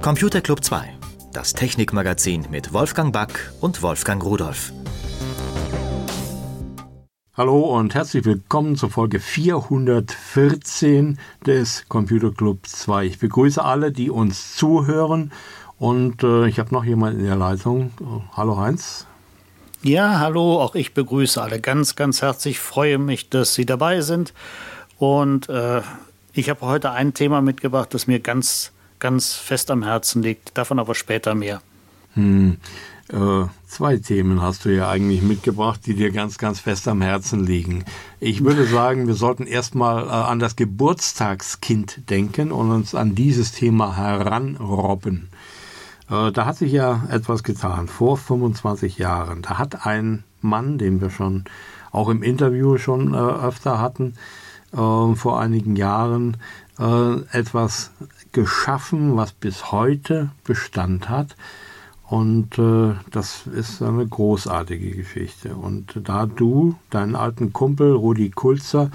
Computer Club 2, das Technikmagazin mit Wolfgang Back und Wolfgang Rudolf. Hallo und herzlich willkommen zur Folge 414 des Computer Club 2. Ich begrüße alle, die uns zuhören und äh, ich habe noch jemanden in der Leitung. Hallo Heinz. Ja, hallo, auch ich begrüße alle ganz, ganz herzlich, freue mich, dass Sie dabei sind und äh, ich habe heute ein Thema mitgebracht, das mir ganz ganz fest am Herzen liegt. Davon aber später mehr. Hm. Äh, zwei Themen hast du ja eigentlich mitgebracht, die dir ganz, ganz fest am Herzen liegen. Ich würde sagen, wir sollten erstmal äh, an das Geburtstagskind denken und uns an dieses Thema heranrobben. Äh, da hat sich ja etwas getan, vor 25 Jahren. Da hat ein Mann, den wir schon auch im Interview schon öfter hatten, vor einigen Jahren, etwas geschaffen, was bis heute Bestand hat. Und äh, das ist eine großartige Geschichte. Und da du deinen alten Kumpel Rudi Kulzer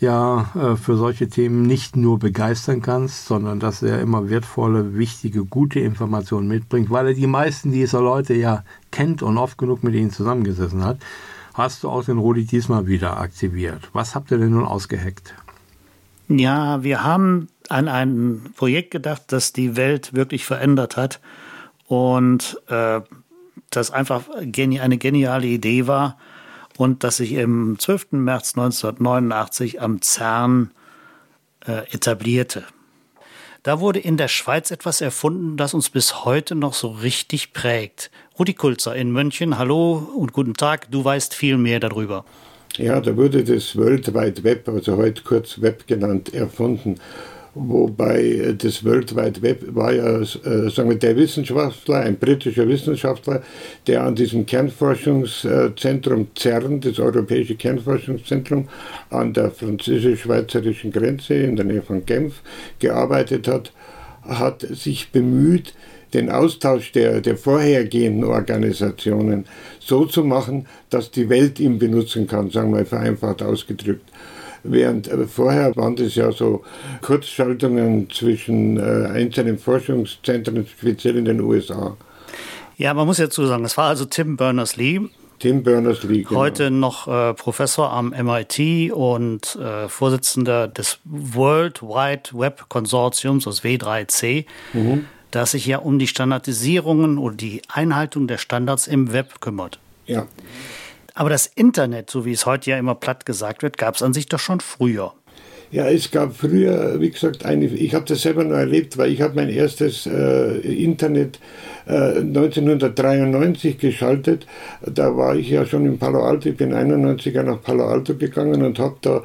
ja äh, für solche Themen nicht nur begeistern kannst, sondern dass er immer wertvolle, wichtige, gute Informationen mitbringt, weil er die meisten dieser Leute ja kennt und oft genug mit ihnen zusammengesessen hat, hast du auch den Rudi diesmal wieder aktiviert. Was habt ihr denn nun ausgeheckt? Ja, wir haben an ein Projekt gedacht, das die Welt wirklich verändert hat und äh, das einfach eine geniale Idee war und das sich im 12. März 1989 am CERN äh, etablierte. Da wurde in der Schweiz etwas erfunden, das uns bis heute noch so richtig prägt. Rudi Kulzer in München, hallo und guten Tag, du weißt viel mehr darüber. Ja, da wurde das World Wide Web, also heute kurz Web genannt, erfunden wobei das World Wide Web war ja, äh, sagen wir, der Wissenschaftler, ein britischer Wissenschaftler, der an diesem Kernforschungszentrum CERN, das Europäische Kernforschungszentrum, an der französisch-schweizerischen Grenze in der Nähe von Genf gearbeitet hat, hat sich bemüht, den Austausch der, der vorhergehenden Organisationen so zu machen, dass die Welt ihn benutzen kann, sagen wir vereinfacht ausgedrückt. Während äh, vorher waren das ja so Kurzschaltungen zwischen äh, einzelnen Forschungszentren, speziell in den USA. Ja, man muss ja zu sagen, es war also Tim Berners-Lee, Tim Berners-Lee. Genau. Heute noch äh, Professor am MIT und äh, Vorsitzender des World Wide Web Konsortiums, das W3C, mhm. das sich ja um die Standardisierungen oder die Einhaltung der Standards im Web kümmert. Ja. Aber das Internet, so wie es heute ja immer platt gesagt wird, gab es an sich doch schon früher. Ja, es gab früher, wie gesagt, eine, ich habe das selber noch erlebt, weil ich habe mein erstes äh, Internet äh, 1993 geschaltet. Da war ich ja schon in Palo Alto, ich bin 91er nach Palo Alto gegangen und habe da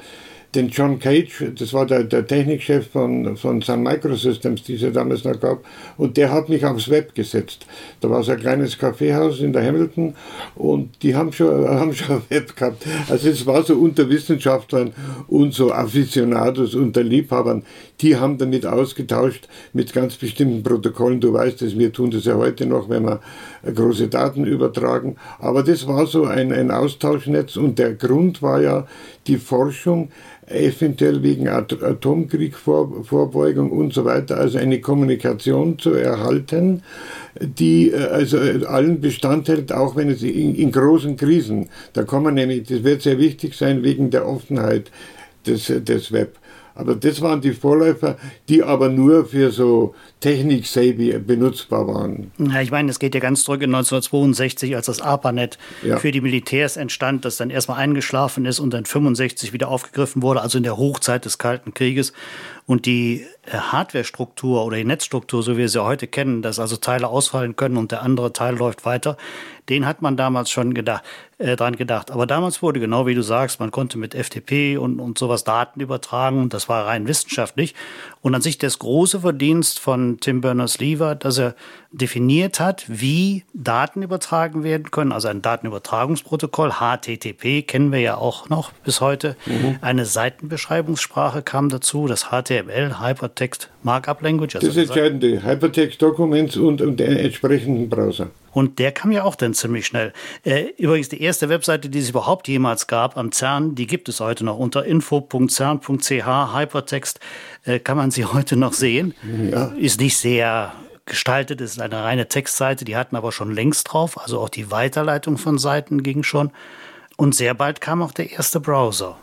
den John Cage, das war der, der Technikchef von, von Sun Microsystems, die es damals noch gab, und der hat mich aufs Web gesetzt. Da war so ein kleines Kaffeehaus in der Hamilton und die haben schon, haben schon Web gehabt. Also es war so unter Wissenschaftlern und so Aficionados unter Liebhabern, die haben damit ausgetauscht mit ganz bestimmten Protokollen. Du weißt es, wir tun das ja heute noch, wenn wir große Daten übertragen. Aber das war so ein, ein Austauschnetz und der Grund war ja die Forschung, eventuell wegen Atomkriegvorbeugung und so weiter, also eine Kommunikation zu erhalten, die äh, also allen Bestand hält, auch wenn es in, in großen Krisen, da kommen nämlich, das wird sehr wichtig sein wegen der Offenheit des, des Web. Aber das waren die Vorläufer, die aber nur für so Technik-Savvy benutzbar waren. Ja, ich meine, es geht ja ganz zurück in 1962, als das ARPANET ja. für die Militärs entstand, das dann erstmal eingeschlafen ist und dann 65 wieder aufgegriffen wurde, also in der Hochzeit des Kalten Krieges. Und die äh, Hardware-Struktur oder die Netzstruktur, so wie wir sie heute kennen, dass also Teile ausfallen können und der andere Teil läuft weiter, den hat man damals schon gedacht, äh, dran gedacht. Aber damals wurde genau wie du sagst, man konnte mit FTP und, und sowas Daten übertragen. Das war rein wissenschaftlich. Und an sich das große Verdienst von Tim Berners-Lee war, dass er definiert hat, wie Daten übertragen werden können. Also ein Datenübertragungsprotokoll, HTTP, kennen wir ja auch noch bis heute. Mhm. Eine Seitenbeschreibungssprache kam dazu, das HTML, Hypertext Markup Language. Also das entscheidende, Hypertext Documents und, und den entsprechenden Browser. Und der kam ja auch dann ziemlich schnell. Äh, übrigens, die erste Webseite, die es überhaupt jemals gab am CERN, die gibt es heute noch unter info.cern.ch. Hypertext äh, kann man sie heute noch sehen. Ja. Ist nicht sehr gestaltet ist, eine reine Textseite. Die hatten aber schon längst drauf, also auch die Weiterleitung von Seiten ging schon. Und sehr bald kam auch der erste Browser.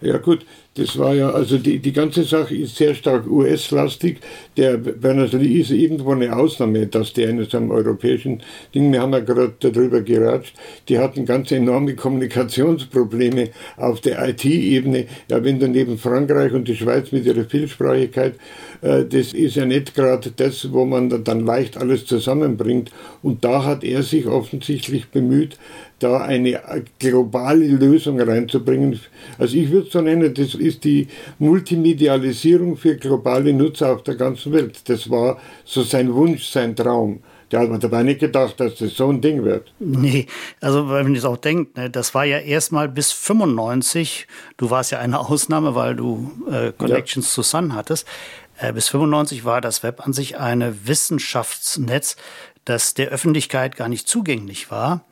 Ja gut, das war ja, also die, die ganze Sache ist sehr stark US-lastig. Der Berners-Lee ist irgendwo eine Ausnahme, dass der in seinem europäischen Ding, wir haben ja gerade darüber geratscht, die hatten ganz enorme Kommunikationsprobleme auf der IT-Ebene. Ja, wenn du neben Frankreich und die Schweiz mit ihrer Vielsprachigkeit, äh, das ist ja nicht gerade das, wo man dann leicht alles zusammenbringt. Und da hat er sich offensichtlich bemüht, da eine globale Lösung reinzubringen. Also ich würde es so nennen, das ist die Multimedialisierung für globale Nutzer auf der ganzen Welt. Das war so sein Wunsch, sein Traum. Der hat man dabei nicht gedacht, dass das so ein Ding wird. Nee, also wenn man das auch denkt, ne, das war ja erstmal bis 95, du warst ja eine Ausnahme, weil du äh, Connections ja. zu Sun hattest, äh, bis 95 war das Web an sich ein Wissenschaftsnetz, das der Öffentlichkeit gar nicht zugänglich war.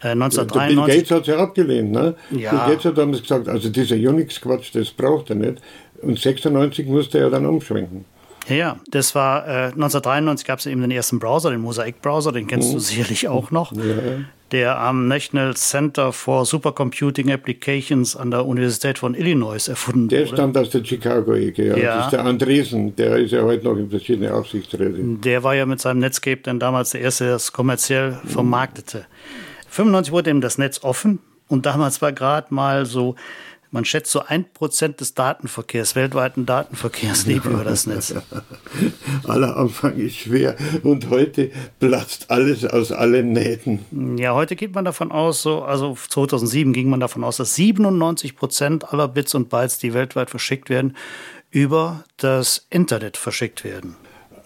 1993. Bill Gates hat es ja abgelehnt. Ne? Ja. Bill Gates hat damals gesagt, also dieser Unix-Quatsch, das braucht er nicht. Und 96 musste er dann umschwenken. Ja, das war äh, 1993 gab es eben den ersten Browser, den Mosaic-Browser, den kennst mhm. du sicherlich auch noch. Ja. Der am National Center for Supercomputing Applications an der Universität von Illinois erfunden der wurde. Der stammt aus der Chicago-Ecke, ja. ja. Das ist der Andresen, der ist ja heute noch in verschiedenen Aufsichtsräten. Der war ja mit seinem Netscape dann damals der erste, der es kommerziell mhm. Vermarktete. 95 wurde eben das Netz offen und damals war gerade mal so, man schätzt so ein Prozent des Datenverkehrs, weltweiten Datenverkehrs lief über das Netz. Aller Anfang ist schwer und heute platzt alles aus allen Nähten. Ja, heute geht man davon aus, so, also 2007 ging man davon aus, dass 97 Prozent aller Bits und Bytes, die weltweit verschickt werden, über das Internet verschickt werden.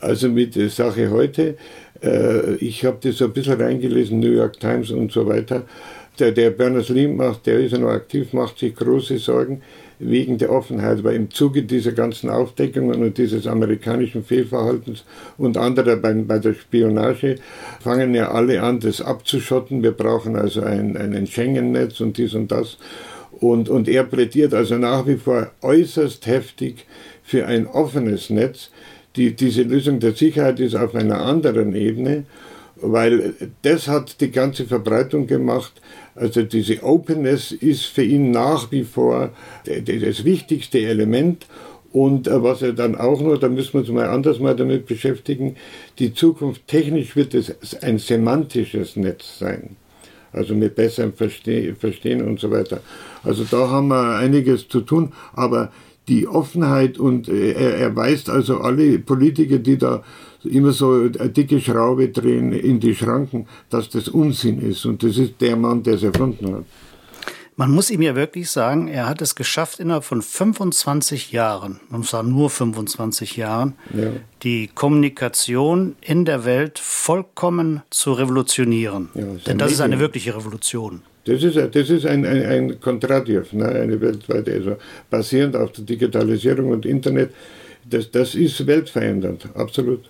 Also mit der Sache heute, äh, ich habe das so ein bisschen reingelesen, New York Times und so weiter. Der, der Berners-Lee macht, der ist ja noch aktiv, macht sich große Sorgen wegen der Offenheit, weil im Zuge dieser ganzen Aufdeckungen und dieses amerikanischen Fehlverhaltens und anderer bei, bei der Spionage fangen ja alle an, das abzuschotten. Wir brauchen also ein, ein Schengen-Netz und dies und das. Und, und er plädiert also nach wie vor äußerst heftig für ein offenes Netz, die, diese Lösung der Sicherheit ist auf einer anderen Ebene, weil das hat die ganze Verbreitung gemacht. Also diese Openness ist für ihn nach wie vor das wichtigste Element. Und äh, was er dann auch noch, da müssen wir uns mal anders mal damit beschäftigen, die Zukunft technisch wird es ein semantisches Netz sein. Also mit besserem Verstehen und so weiter. Also da haben wir einiges zu tun, aber die Offenheit und äh, er, er weist also alle Politiker, die da immer so eine dicke Schraube drehen in die Schranken, dass das Unsinn ist. Und das ist der Mann, der es erfunden hat. Man muss ihm ja wirklich sagen, er hat es geschafft, innerhalb von 25 Jahren, und zwar nur 25 Jahren, ja. die Kommunikation in der Welt vollkommen zu revolutionieren. Ja, Denn das ist eine wirkliche Revolution. Das ist, das ist ein, ein, ein Kontradiev, ne? eine weltweite, also basierend auf der Digitalisierung und Internet. Das, das ist weltverändernd, absolut.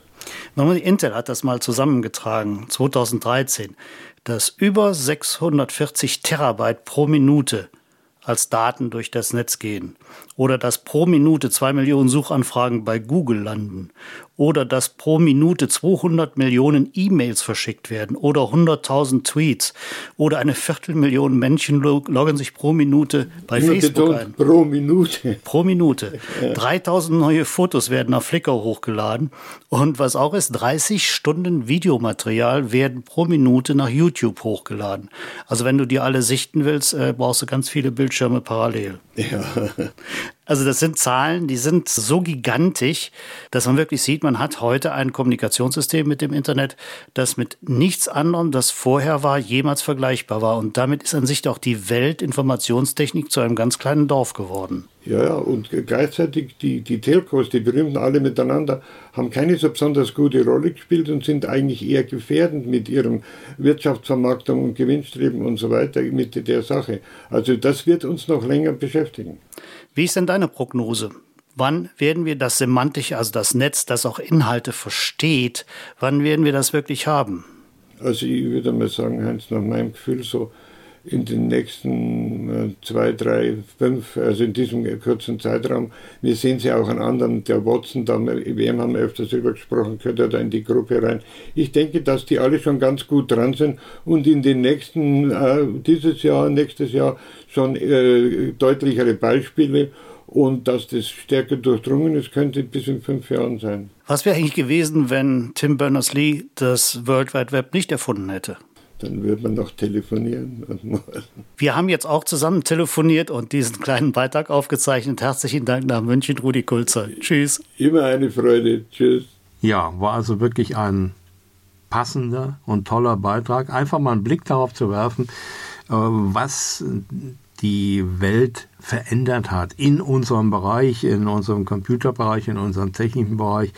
Intel hat das mal zusammengetragen, 2013, dass über 640 Terabyte pro Minute als Daten durch das Netz gehen. Oder dass pro Minute zwei Millionen Suchanfragen bei Google landen. Oder dass pro Minute 200 Millionen E-Mails verschickt werden. Oder 100.000 Tweets. Oder eine Viertelmillion Menschen loggen sich pro Minute bei Immer Facebook ein. Pro Minute. Pro Minute. Ja. 3000 neue Fotos werden auf Flickr hochgeladen. Und was auch ist, 30 Stunden Videomaterial werden pro Minute nach YouTube hochgeladen. Also wenn du die alle sichten willst, äh, brauchst du ganz viele Bildschirme parallel. Ja. Also das sind Zahlen, die sind so gigantisch, dass man wirklich sieht, man hat heute ein Kommunikationssystem mit dem Internet, das mit nichts anderem, das vorher war, jemals vergleichbar war. Und damit ist an sich auch die Weltinformationstechnik zu einem ganz kleinen Dorf geworden. Ja, ja, und gleichzeitig die, die Telcos, die berühmten alle miteinander, haben keine so besonders gute Rolle gespielt und sind eigentlich eher gefährdend mit ihrem Wirtschaftsvermarktung und Gewinnstreben und so weiter mit der Sache. Also das wird uns noch länger beschäftigen. Wie ist denn deine Prognose? Wann werden wir das Semantische, also das Netz, das auch Inhalte versteht, wann werden wir das wirklich haben? Also ich würde mal sagen, Heinz, nach meinem Gefühl so in den nächsten äh, zwei, drei, fünf, also in diesem kurzen Zeitraum. Wir sehen sie auch an anderen, der Watson, da WM haben wir öfters drüber gesprochen, gehört ja da in die Gruppe rein. Ich denke, dass die alle schon ganz gut dran sind und in den nächsten, äh, dieses Jahr, nächstes Jahr schon äh, deutlichere Beispiele und dass das stärker durchdrungen ist, könnte bis in fünf Jahren sein. Was wäre eigentlich gewesen, wenn Tim Berners-Lee das World Wide Web nicht erfunden hätte? Dann würde man noch telefonieren. Wir haben jetzt auch zusammen telefoniert und diesen kleinen Beitrag aufgezeichnet. Herzlichen Dank nach München, Rudi Kulzer. Tschüss. Immer eine Freude. Tschüss. Ja, war also wirklich ein passender und toller Beitrag. Einfach mal einen Blick darauf zu werfen, äh, was die Welt verändert hat in unserem Bereich, in unserem Computerbereich, in unserem technischen Bereich.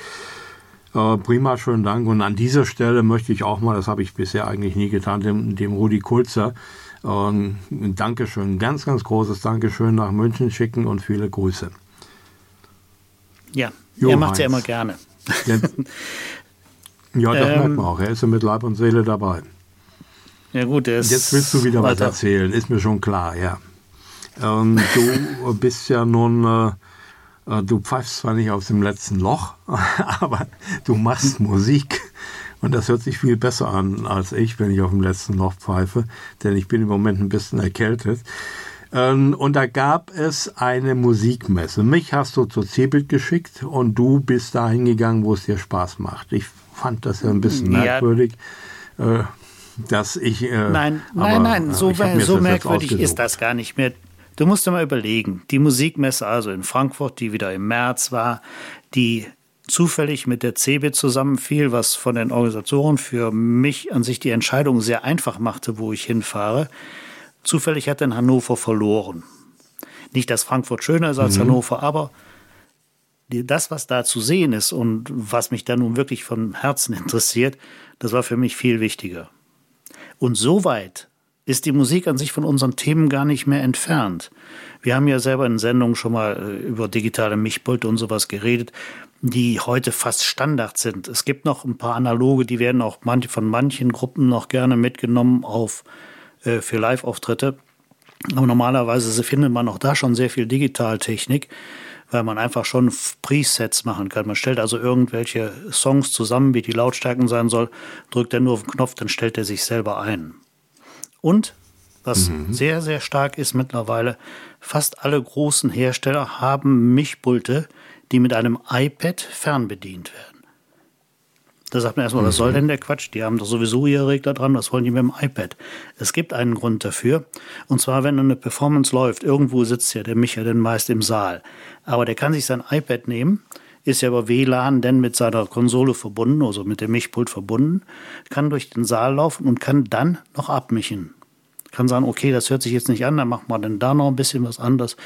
Äh, prima, schönen Dank. Und an dieser Stelle möchte ich auch mal, das habe ich bisher eigentlich nie getan, dem, dem Rudi Kulzer äh, ein Dankeschön, ganz, ganz großes Dankeschön nach München schicken und viele Grüße. Ja, jo, er macht es ja immer gerne. Ja, ja das ähm, merkt man auch. Er ist ja mit Leib und Seele dabei. Ja gut, er ist Jetzt willst du wieder weiter. was erzählen, ist mir schon klar, ja. Ähm, du bist ja nun äh, äh, du pfeifst zwar nicht aus dem letzten Loch, aber du machst Musik. Und das hört sich viel besser an als ich, wenn ich auf dem letzten Loch pfeife, denn ich bin im Moment ein bisschen erkältet. Ähm, und da gab es eine Musikmesse. Mich hast du zur Cebit geschickt und du bist da hingegangen, wo es dir Spaß macht. Ich fand das ja ein bisschen ja. merkwürdig, äh, dass ich. Äh, nein, nein, nein, so, so merkwürdig ist das gar nicht mehr. Du musst dir mal überlegen, die Musikmesse also in Frankfurt, die wieder im März war, die zufällig mit der CeBIT zusammenfiel, was von den Organisatoren für mich an sich die Entscheidung sehr einfach machte, wo ich hinfahre. Zufällig hat dann Hannover verloren. Nicht, dass Frankfurt schöner ist als mhm. Hannover, aber das, was da zu sehen ist und was mich da nun wirklich von Herzen interessiert, das war für mich viel wichtiger. Und soweit ist die Musik an sich von unseren Themen gar nicht mehr entfernt. Wir haben ja selber in Sendungen schon mal äh, über digitale Mischpulte und sowas geredet, die heute fast Standard sind. Es gibt noch ein paar analoge, die werden auch von manchen Gruppen noch gerne mitgenommen auf, äh, für Live-Auftritte. Aber normalerweise findet man auch da schon sehr viel Digitaltechnik, weil man einfach schon Presets machen kann. Man stellt also irgendwelche Songs zusammen, wie die Lautstärken sein soll, drückt dann nur auf den Knopf, dann stellt er sich selber ein. Und was mhm. sehr, sehr stark ist mittlerweile, fast alle großen Hersteller haben Mischpulte, die mit einem iPad fernbedient werden. Da sagt man erstmal, mhm. was soll mhm. denn der Quatsch? Die haben doch sowieso ihre Regler dran, was wollen die mit dem iPad? Es gibt einen Grund dafür. Und zwar, wenn eine Performance läuft, irgendwo sitzt ja der Micha denn meist im Saal. Aber der kann sich sein iPad nehmen, ist ja über WLAN denn mit seiner Konsole verbunden, also mit dem Mischpult verbunden, kann durch den Saal laufen und kann dann noch abmischen. Kann sagen, okay, das hört sich jetzt nicht an, dann machen wir dann da noch ein bisschen was anderes.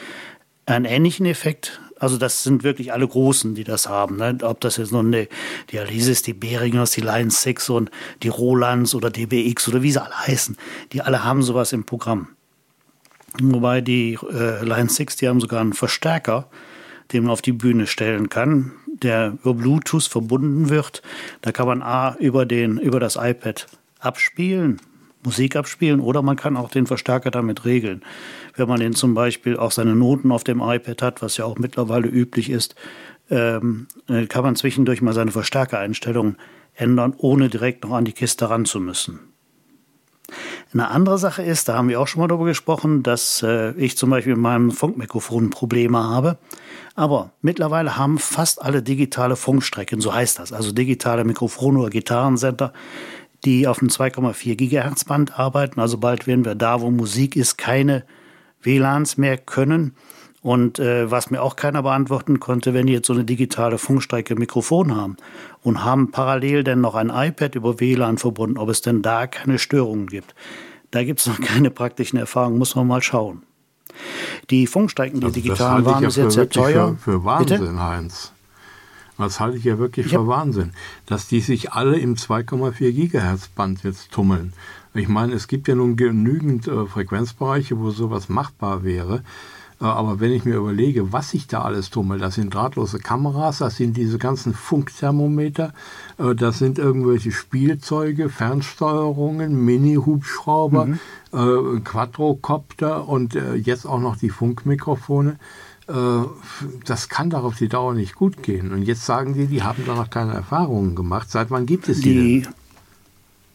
Einen ähnlichen Effekt, also das sind wirklich alle Großen, die das haben. Ne? Ob das jetzt nun die, die Alesis, die Beringers, die Line 6 und die Rolands oder DBX oder wie sie alle heißen, die alle haben sowas im Programm. Wobei die äh, Line 6, die haben sogar einen Verstärker, den man auf die Bühne stellen kann, der über Bluetooth verbunden wird. Da kann man A über, den, über das iPad abspielen, Musik abspielen oder man kann auch den Verstärker damit regeln. Wenn man den zum Beispiel auch seine Noten auf dem iPad hat, was ja auch mittlerweile üblich ist, ähm, äh, kann man zwischendurch mal seine Verstärkereinstellungen ändern, ohne direkt noch an die Kiste ran zu müssen. Eine andere Sache ist, da haben wir auch schon mal darüber gesprochen, dass äh, ich zum Beispiel mit meinem Funkmikrofon Probleme habe. Aber mittlerweile haben fast alle digitale Funkstrecken, so heißt das, also digitale Mikrofone oder Gitarrensender, die auf dem 2,4 Gigahertz Band arbeiten. Also bald werden wir da, wo Musik ist, keine WLANs mehr können. Und äh, was mir auch keiner beantworten konnte, wenn die jetzt so eine digitale Funkstrecke Mikrofon haben und haben parallel dann noch ein iPad über WLAN verbunden, ob es denn da keine Störungen gibt. Da gibt es noch keine praktischen Erfahrungen, muss man mal schauen. Die Funkstrecken, die also digitalen waren ja jetzt sehr teuer. Für, für Wahnsinn, Bitte? Heinz. Das halte ich ja wirklich ich für Wahnsinn, dass die sich alle im 2,4 Gigahertz Band jetzt tummeln. Ich meine, es gibt ja nun genügend äh, Frequenzbereiche, wo sowas machbar wäre. Äh, aber wenn ich mir überlege, was ich da alles tummel, das sind drahtlose Kameras, das sind diese ganzen Funkthermometer, äh, das sind irgendwelche Spielzeuge, Fernsteuerungen, Mini-Hubschrauber, mhm. Äh, Quadrocopter und jetzt auch noch die Funkmikrofone. Das kann doch auf die Dauer nicht gut gehen. Und jetzt sagen die, die haben da noch keine Erfahrungen gemacht. Seit wann gibt es die?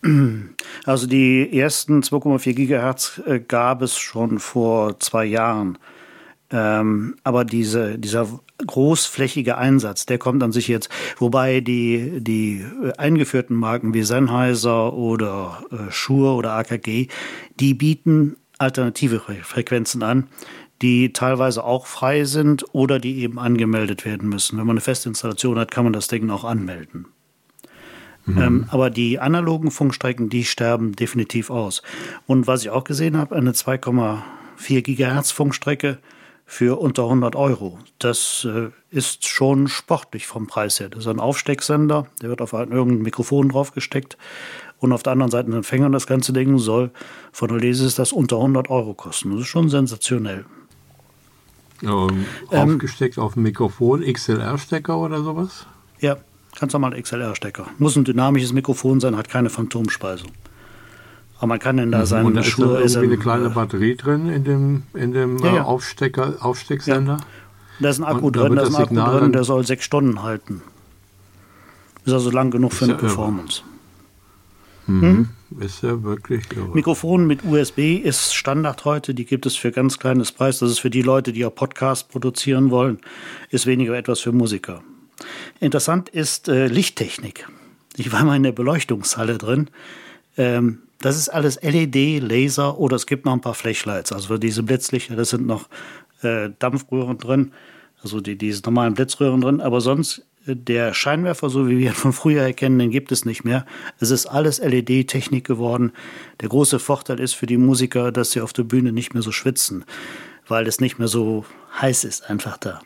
die also die ersten 2,4 Gigahertz gab es schon vor zwei Jahren. Ähm, aber diese, dieser großflächige Einsatz, der kommt an sich jetzt, wobei die, die eingeführten Marken wie Sennheiser oder äh, Shure oder AKG, die bieten alternative Frequenzen an, die teilweise auch frei sind oder die eben angemeldet werden müssen. Wenn man eine Festinstallation hat, kann man das Ding auch anmelden. Mhm. Ähm, aber die analogen Funkstrecken, die sterben definitiv aus. Und was ich auch gesehen habe, eine 2,4 Gigahertz Funkstrecke, für unter 100 Euro. Das äh, ist schon sportlich vom Preis her. Das ist ein Aufstecksender, der wird auf ein, irgendein Mikrofon draufgesteckt und auf der anderen Seite ein Empfänger. Das ganze Ding soll von der Lesis das unter 100 Euro kosten. Das ist schon sensationell. Ähm, aufgesteckt auf dem Mikrofon, XLR-Stecker oder sowas? Ja, ganz normal XLR-Stecker. Muss ein dynamisches Mikrofon sein, hat keine Phantomspeisung. Aber man kann in da seinen Und da ist da irgendwie eine kleine Batterie drin in dem, in dem ja, ja. Aufstecker, Aufstecksender? Ja. Da ist ein Akku Und drin, da ist ein Akku drin, der soll sechs Stunden halten. Ist also lang genug für eine Performance. Mhm. Hm? Ist ja wirklich irre. Mikrofon mit USB ist Standard heute. Die gibt es für ganz kleines Preis. Das ist für die Leute, die ja Podcast produzieren wollen, ist weniger etwas für Musiker. Interessant ist äh, Lichttechnik. Ich war mal in der Beleuchtungshalle drin. Ähm, das ist alles LED, Laser oder es gibt noch ein paar Flashlights. Also für diese Blitzlichter, das sind noch äh, Dampfröhren drin, also die, diese normalen Blitzröhren drin. Aber sonst äh, der Scheinwerfer, so wie wir ihn von früher erkennen, den gibt es nicht mehr. Es ist alles LED-Technik geworden. Der große Vorteil ist für die Musiker, dass sie auf der Bühne nicht mehr so schwitzen, weil es nicht mehr so heiß ist einfach da.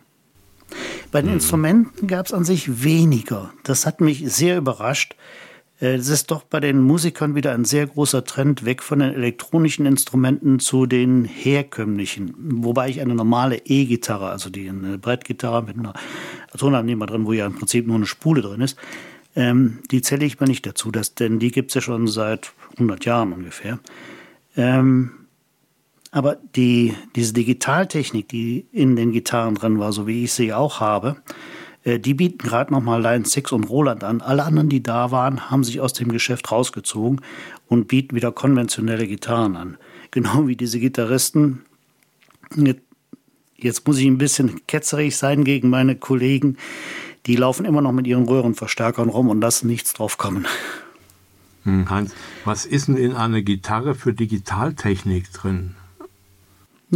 Bei den mhm. Instrumenten gab es an sich weniger. Das hat mich sehr überrascht. Äh, es ist doch bei den Musikern wieder ein sehr großer Trend weg von den elektronischen Instrumenten zu den herkömmlichen. Wobei ich eine normale E-Gitarre, also die eine Brettgitarre mit einer Tonabnehmer drin, wo ja im Prinzip nur eine Spule drin ist, ähm, die zähle ich mal nicht dazu, das, denn die gibt es ja schon seit 100 Jahren ungefähr. Ähm, aber die, diese Digitaltechnik, die in den Gitarren drin war, so wie ich sie auch habe, die bieten gerade nochmal Line 6 und Roland an. Alle anderen, die da waren, haben sich aus dem Geschäft rausgezogen und bieten wieder konventionelle Gitarren an. Genau wie diese Gitarristen. Jetzt muss ich ein bisschen ketzerig sein gegen meine Kollegen. Die laufen immer noch mit ihren Röhrenverstärkern rum und lassen nichts drauf kommen. Hm, Hans, was ist denn in einer Gitarre für Digitaltechnik drin?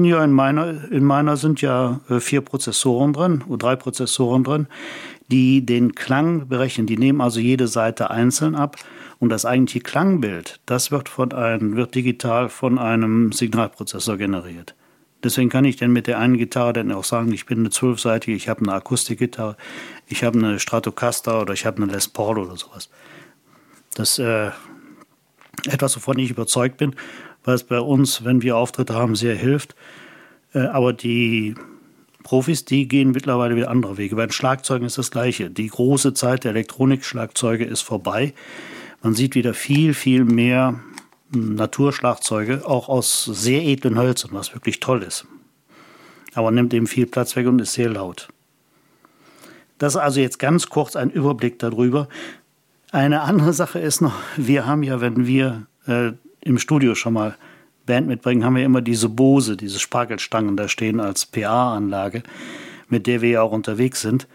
Ja, in meiner, in meiner sind ja äh, vier Prozessoren drin, drei Prozessoren drin, die den Klang berechnen. Die nehmen also jede Seite einzeln ab. Und das eigentliche Klangbild, das wird, von einem, wird digital von einem Signalprozessor generiert. Deswegen kann ich dann mit der einen Gitarre dann auch sagen, ich bin eine zwölfseitige, ich habe eine Akustikgitarre, ich habe eine Stratocaster oder ich habe eine Les Paul oder sowas. Das äh, etwas, wovon ich überzeugt bin es bei uns, wenn wir Auftritte haben, sehr hilft. Äh, aber die Profis, die gehen mittlerweile wieder andere Wege. Bei den Schlagzeugen ist das Gleiche. Die große Zeit der Elektronikschlagzeuge ist vorbei. Man sieht wieder viel, viel mehr Naturschlagzeuge, auch aus sehr edlen Hölzern, was wirklich toll ist. Aber nimmt eben viel Platz weg und ist sehr laut. Das ist also jetzt ganz kurz ein Überblick darüber. Eine andere Sache ist noch, wir haben ja, wenn wir äh, im Studio schon mal Band mitbringen, haben wir immer diese Bose, diese Spargelstangen da stehen als PA-Anlage, mit der wir ja auch unterwegs sind.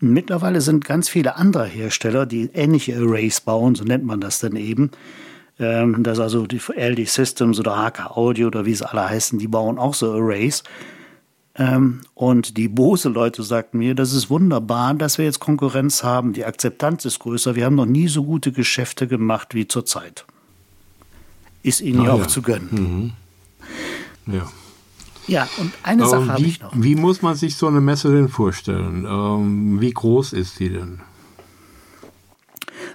Mittlerweile sind ganz viele andere Hersteller, die ähnliche Arrays bauen, so nennt man das dann eben. Ähm, das also die LD Systems oder HK Audio oder wie sie alle heißen, die bauen auch so Arrays. Ähm, und die Bose-Leute sagten mir, das ist wunderbar, dass wir jetzt Konkurrenz haben. Die Akzeptanz ist größer. Wir haben noch nie so gute Geschäfte gemacht wie zurzeit ist ihnen ah, ja auch ja. zu gönnen. Mhm. Ja. Ja, und eine ähm, Sache habe ich noch. Wie muss man sich so eine Messe denn vorstellen? Ähm, wie groß ist sie denn?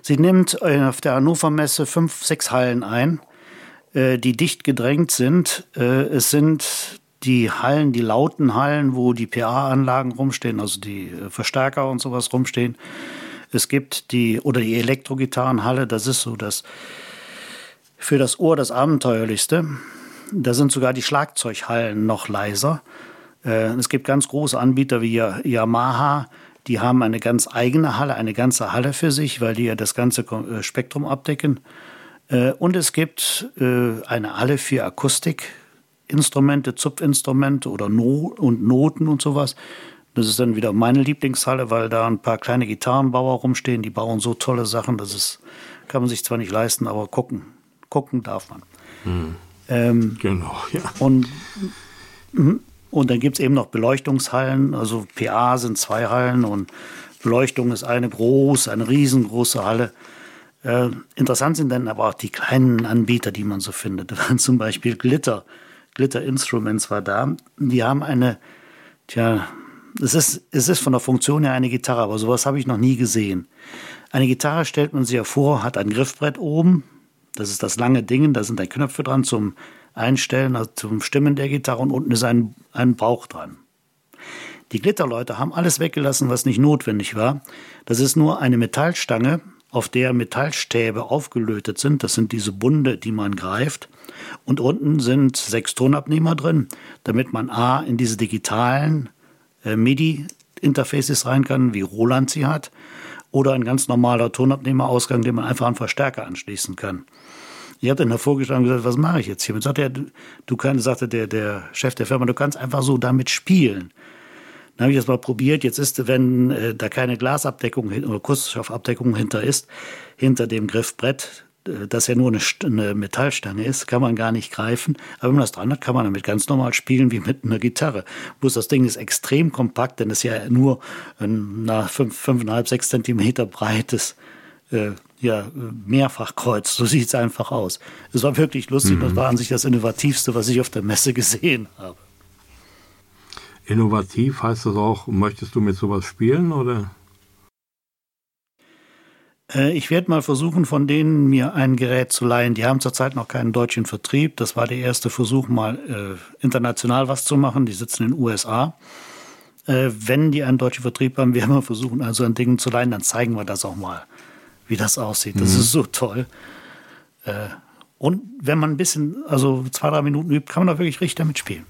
Sie nimmt äh, auf der Hannover Messe fünf, sechs Hallen ein, äh, die dicht gedrängt sind. Äh, es sind die Hallen, die lauten Hallen, wo die PA-Anlagen rumstehen, also die Verstärker und sowas rumstehen. Es gibt die, oder die Elektrogitarrenhalle, das ist so das, für das Ohr das Abenteuerlichste. Da sind sogar die Schlagzeughallen noch leiser. Äh, es gibt ganz große Anbieter wie Yamaha, die haben eine ganz eigene Halle, eine ganze Halle für sich, weil die ja das ganze äh, Spektrum abdecken. Und es gibt eine Halle für Akustikinstrumente, Zupfinstrumente oder no und Noten und sowas. Das ist dann wieder meine Lieblingshalle, weil da ein paar kleine Gitarrenbauer rumstehen, die bauen so tolle Sachen, das ist, kann man sich zwar nicht leisten, aber gucken, gucken darf man. Hm. Ähm, genau, ja. Und, mhm. und dann gibt es eben noch Beleuchtungshallen, also PA sind zwei Hallen und Beleuchtung ist eine große, eine riesengroße Halle. Äh, interessant sind dann aber auch die kleinen Anbieter, die man so findet. Da waren zum Beispiel Glitter. Glitter Instruments war da. Die haben eine, tja, es ist, es ist von der Funktion her eine Gitarre, aber sowas habe ich noch nie gesehen. Eine Gitarre stellt man sich ja vor, hat ein Griffbrett oben. Das ist das lange Ding, da sind ein Knöpfe dran zum Einstellen, also zum Stimmen der Gitarre und unten ist ein, ein Bauch dran. Die Glitterleute haben alles weggelassen, was nicht notwendig war. Das ist nur eine Metallstange, auf der Metallstäbe aufgelötet sind. Das sind diese Bunde, die man greift. Und unten sind sechs Tonabnehmer drin, damit man A in diese digitalen äh, MIDI-Interfaces rein kann, wie Roland sie hat, oder ein ganz normaler Tonabnehmerausgang, den man einfach an Verstärker anschließen kann. Ich habe dann hervorgeschlagen und gesagt, was mache ich jetzt hier? Und sagte er, du kannst, sagte der, der Chef der Firma, du kannst einfach so damit spielen. Dann habe ich das mal probiert. Jetzt ist, wenn äh, da keine Glasabdeckung oder Kunststoffabdeckung hinter ist, hinter dem Griffbrett, das ja nur eine, eine, Metallstange ist, kann man gar nicht greifen. Aber wenn man das dran hat, kann man damit ganz normal spielen wie mit einer Gitarre. Bloß das Ding ist extrem kompakt, denn es ist ja nur ein nach 5,5, 6 Zentimeter breites äh, ja, Mehrfachkreuz. So sieht es einfach aus. Es war wirklich lustig. Mhm. Das war an sich das Innovativste, was ich auf der Messe gesehen habe. Innovativ heißt das auch, möchtest du mit sowas spielen oder? Äh, ich werde mal versuchen, von denen mir ein Gerät zu leihen. Die haben zurzeit noch keinen deutschen Vertrieb. Das war der erste Versuch, mal äh, international was zu machen. Die sitzen in den USA. Äh, wenn die einen deutschen Vertrieb haben, werden wir versuchen, also ein Ding zu leihen, dann zeigen wir das auch mal, wie das aussieht. Das mhm. ist so toll. Äh, und wenn man ein bisschen, also zwei, drei Minuten übt, kann man da wirklich richtig damit spielen.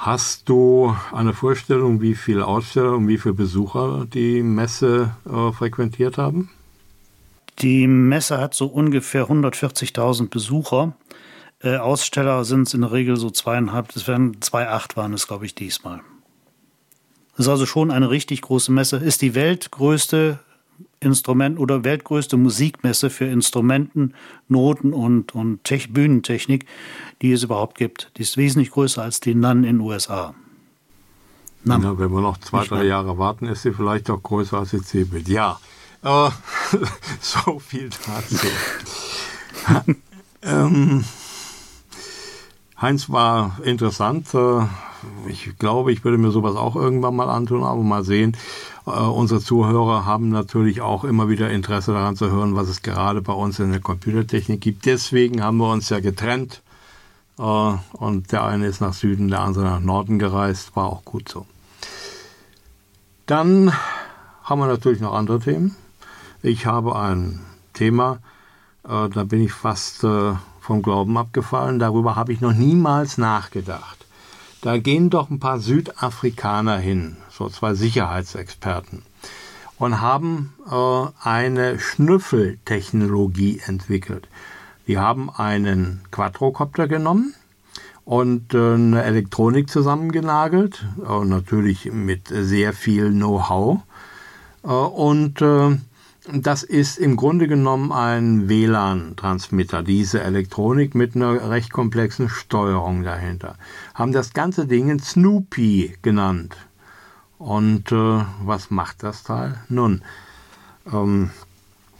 Hast du eine Vorstellung, wie viele Aussteller und wie viele Besucher die Messe äh, frequentiert haben? Die Messe hat so ungefähr 140.000 Besucher. Äh, Aussteller sind es in der Regel so zweieinhalb, es werden 2,8 waren es, glaube ich, diesmal. Das ist also schon eine richtig große Messe. Ist die weltgrößte Instrument oder weltgrößte Musikmesse für Instrumenten, Noten und, und Tech Bühnentechnik, die es überhaupt gibt. Die ist wesentlich größer als die NAN in den USA. NAM. Ja, wenn wir noch zwei, drei Jahre warten, ist sie vielleicht auch größer als die CeBIT. Ja, äh, so viel dazu. ähm, Heinz war interessant. Äh, ich glaube, ich würde mir sowas auch irgendwann mal antun, aber mal sehen. Äh, unsere Zuhörer haben natürlich auch immer wieder Interesse daran zu hören, was es gerade bei uns in der Computertechnik gibt. Deswegen haben wir uns ja getrennt. Äh, und der eine ist nach Süden, der andere nach Norden gereist. War auch gut so. Dann haben wir natürlich noch andere Themen. Ich habe ein Thema, da bin ich fast vom Glauben abgefallen. Darüber habe ich noch niemals nachgedacht. Da gehen doch ein paar Südafrikaner hin, so zwei Sicherheitsexperten, und haben äh, eine Schnüffeltechnologie entwickelt. Die haben einen Quadrocopter genommen und äh, eine Elektronik zusammengenagelt, äh, natürlich mit sehr viel Know-how. Äh, und äh, das ist im Grunde genommen ein WLAN-Transmitter, diese Elektronik mit einer recht komplexen Steuerung dahinter. Haben das ganze Ding Snoopy genannt. Und äh, was macht das Teil? Nun, ähm,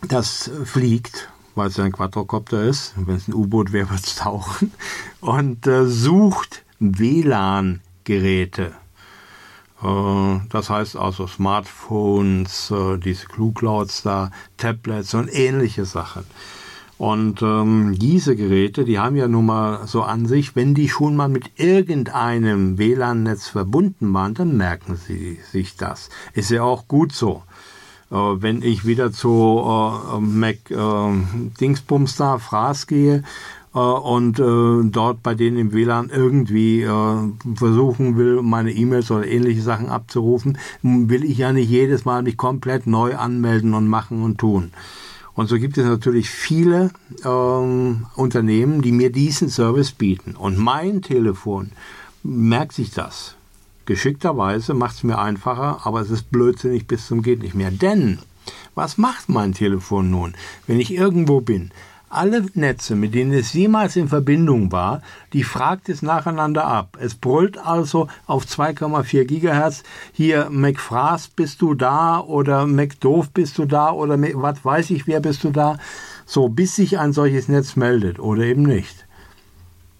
das fliegt, weil es ein Quadrocopter ist. Wenn es ein U-Boot wäre, wird es tauchen. Und äh, sucht WLAN-Geräte. Äh, das heißt also Smartphones, äh, diese Clouds da, Tablets und ähnliche Sachen. Und ähm, diese Geräte, die haben ja nun mal so an sich, wenn die schon mal mit irgendeinem WLAN-Netz verbunden waren, dann merken sie sich das. Ist ja auch gut so. Äh, wenn ich wieder zu äh, Mac äh, Dingsbums Fraß gehe und äh, dort bei denen im WLAN irgendwie äh, versuchen will, meine E-Mails oder ähnliche Sachen abzurufen, will ich ja nicht jedes Mal mich komplett neu anmelden und machen und tun. Und so gibt es natürlich viele ähm, Unternehmen, die mir diesen Service bieten. Und mein Telefon merkt sich das. Geschickterweise macht es mir einfacher, aber es ist blödsinnig bis zum geht nicht mehr. Denn was macht mein Telefon nun, wenn ich irgendwo bin? Alle Netze, mit denen es jemals in Verbindung war, die fragt es nacheinander ab. Es brüllt also auf 2,4 Gigahertz, hier McFraß bist du da oder McDoof bist du da oder was weiß ich, wer bist du da. So, bis sich ein solches Netz meldet oder eben nicht.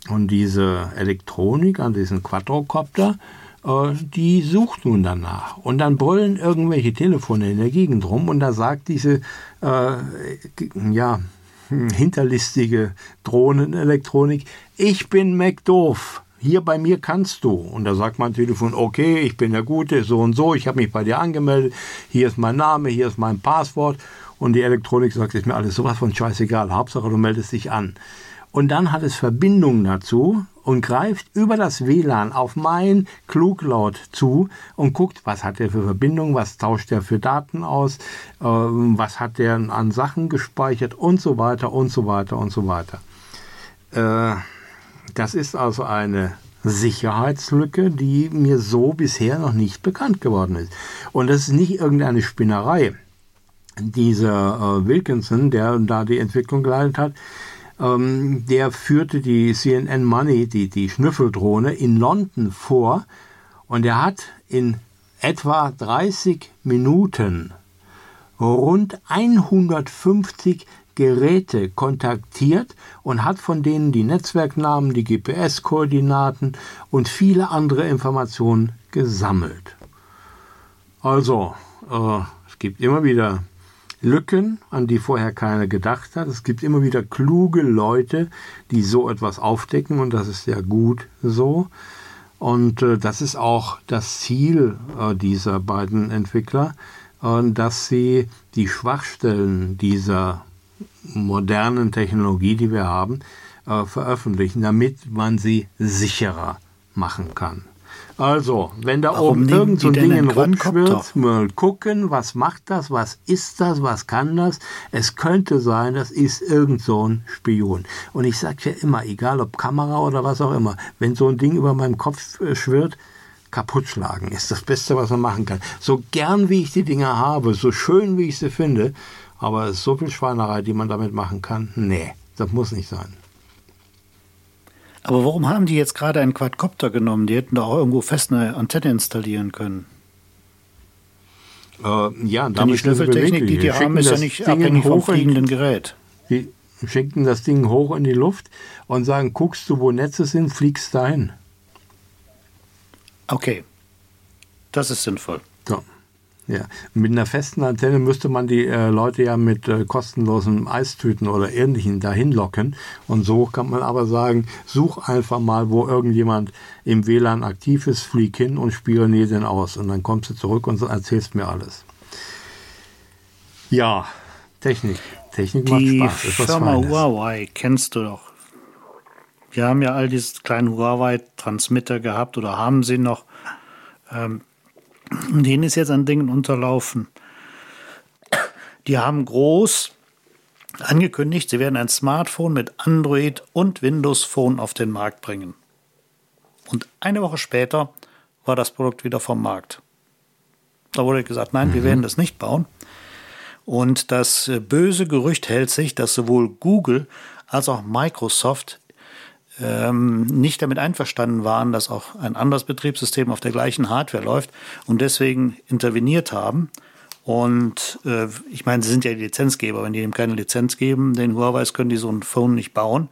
Und diese Elektronik an diesem Quadrocopter, äh, die sucht nun danach. Und dann brüllen irgendwelche Telefone in der Gegend rum und da sagt diese, äh, ja, hinterlistige Drohnenelektronik, ich bin McDoof. Hier bei mir kannst du. Und da sagt mein Telefon, okay, ich bin der Gute, so und so, ich habe mich bei dir angemeldet, hier ist mein Name, hier ist mein Passwort. Und die Elektronik sagt, ist mir alles sowas von scheißegal, Hauptsache du meldest dich an. Und dann hat es Verbindungen dazu und greift über das WLAN auf mein Kluglaut zu und guckt, was hat er für Verbindungen, was tauscht er für Daten aus, äh, was hat er an Sachen gespeichert und so weiter und so weiter und so weiter. Äh, das ist also eine Sicherheitslücke, die mir so bisher noch nicht bekannt geworden ist. Und das ist nicht irgendeine Spinnerei. Dieser äh, Wilkinson, der da die Entwicklung geleitet hat, ähm, der führte die CNN Money, die, die Schnüffeldrohne, in London vor und er hat in etwa 30 Minuten rund 150 Geräte kontaktiert und hat von denen die Netzwerknamen, die GPS-Koordinaten und viele andere Informationen gesammelt. Also, äh, es gibt immer wieder Lücken, an die vorher keiner gedacht hat. Es gibt immer wieder kluge Leute, die so etwas aufdecken und das ist ja gut so. Und äh, das ist auch das Ziel äh, dieser beiden Entwickler, äh, dass sie die Schwachstellen dieser modernen Technologie, die wir haben, äh, veröffentlichen, damit man sie sicherer machen kann. Also, wenn da Warum oben irgend so ein Ding rumschwirrt, mal gucken, was macht das, was ist das, was kann das. Es könnte sein, das ist irgend so ein Spion. Und ich sage ja immer, egal ob Kamera oder was auch immer, wenn so ein Ding über meinem Kopf äh, schwirrt, kaputt schlagen ist das Beste, was man machen kann. So gern wie ich die Dinger habe, so schön wie ich sie finde, aber so viel Schweinerei, die man damit machen kann, nee, das muss nicht sein. Aber warum haben die jetzt gerade einen Quadcopter genommen? Die hätten da auch irgendwo fest eine Antenne installieren können. Äh, ja, Denn die Schnüffeltechnik, die die haben, ist ja nicht abhängig vom fliegenden Gerät. Die schicken das Ding hoch in die Luft und sagen, guckst du, wo Netze sind, fliegst dahin. Okay, das ist sinnvoll. Ja, mit einer festen Antenne müsste man die äh, Leute ja mit äh, kostenlosen Eistüten oder ähnlichen dahin locken. Und so kann man aber sagen, such einfach mal, wo irgendjemand im WLAN aktiv ist, flieg hin und spionier den aus. Und dann kommst du zurück und erzählst mir alles. Ja, Technik. Technik die macht Spaß. Die Firma Huawei kennst du doch. Wir haben ja all diese kleinen Huawei-Transmitter gehabt oder haben sie noch. Ähm, denen ist jetzt an Dingen unterlaufen. Die haben groß angekündigt, sie werden ein Smartphone mit Android und Windows Phone auf den Markt bringen. Und eine Woche später war das Produkt wieder vom Markt. Da wurde gesagt, nein, mhm. wir werden das nicht bauen. Und das böse Gerücht hält sich, dass sowohl Google als auch Microsoft ähm, nicht damit einverstanden waren, dass auch ein anderes Betriebssystem auf der gleichen Hardware läuft und deswegen interveniert haben. Und äh, ich meine, sie sind ja die Lizenzgeber. Wenn die ihm keine Lizenz geben, den Huawei können die so ein Phone nicht bauen.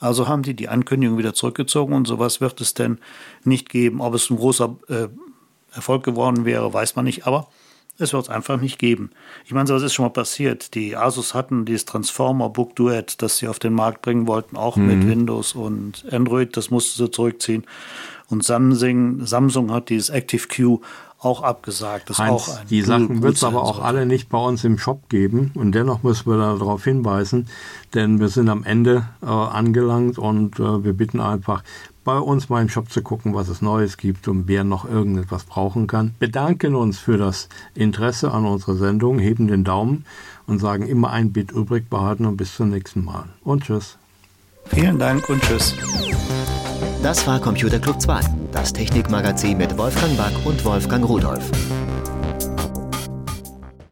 Also haben die die Ankündigung wieder zurückgezogen und sowas wird es denn nicht geben. Ob es ein großer äh, Erfolg geworden wäre, weiß man nicht. Aber Es wird es einfach nicht geben. Ich meine, sowas ist schon mal passiert. Die Asus hatten dieses Transformer Book Duet, das sie auf den Markt bringen wollten, auch mhm. mit Windows und Android. Das musste sie zurückziehen. Und Samsung, Samsung hat dieses Active Q auch abgesagt. Das Heinz, auch die Sachen wird es aber auch sollte. alle nicht bei uns im Shop geben. Und dennoch müssen wir darauf hinweisen, denn wir sind am Ende äh, angelangt und äh, wir bitten einfach, bei uns mal im Shop zu gucken, was es Neues gibt und wer noch irgendetwas brauchen kann. Bedanken uns für das Interesse an unserer Sendung, heben den Daumen und sagen immer ein Bit übrig behalten und bis zum nächsten Mal. Und tschüss. Vielen Dank und tschüss. Das war Computer Club 2, das Technikmagazin mit Wolfgang Back und Wolfgang Rudolf.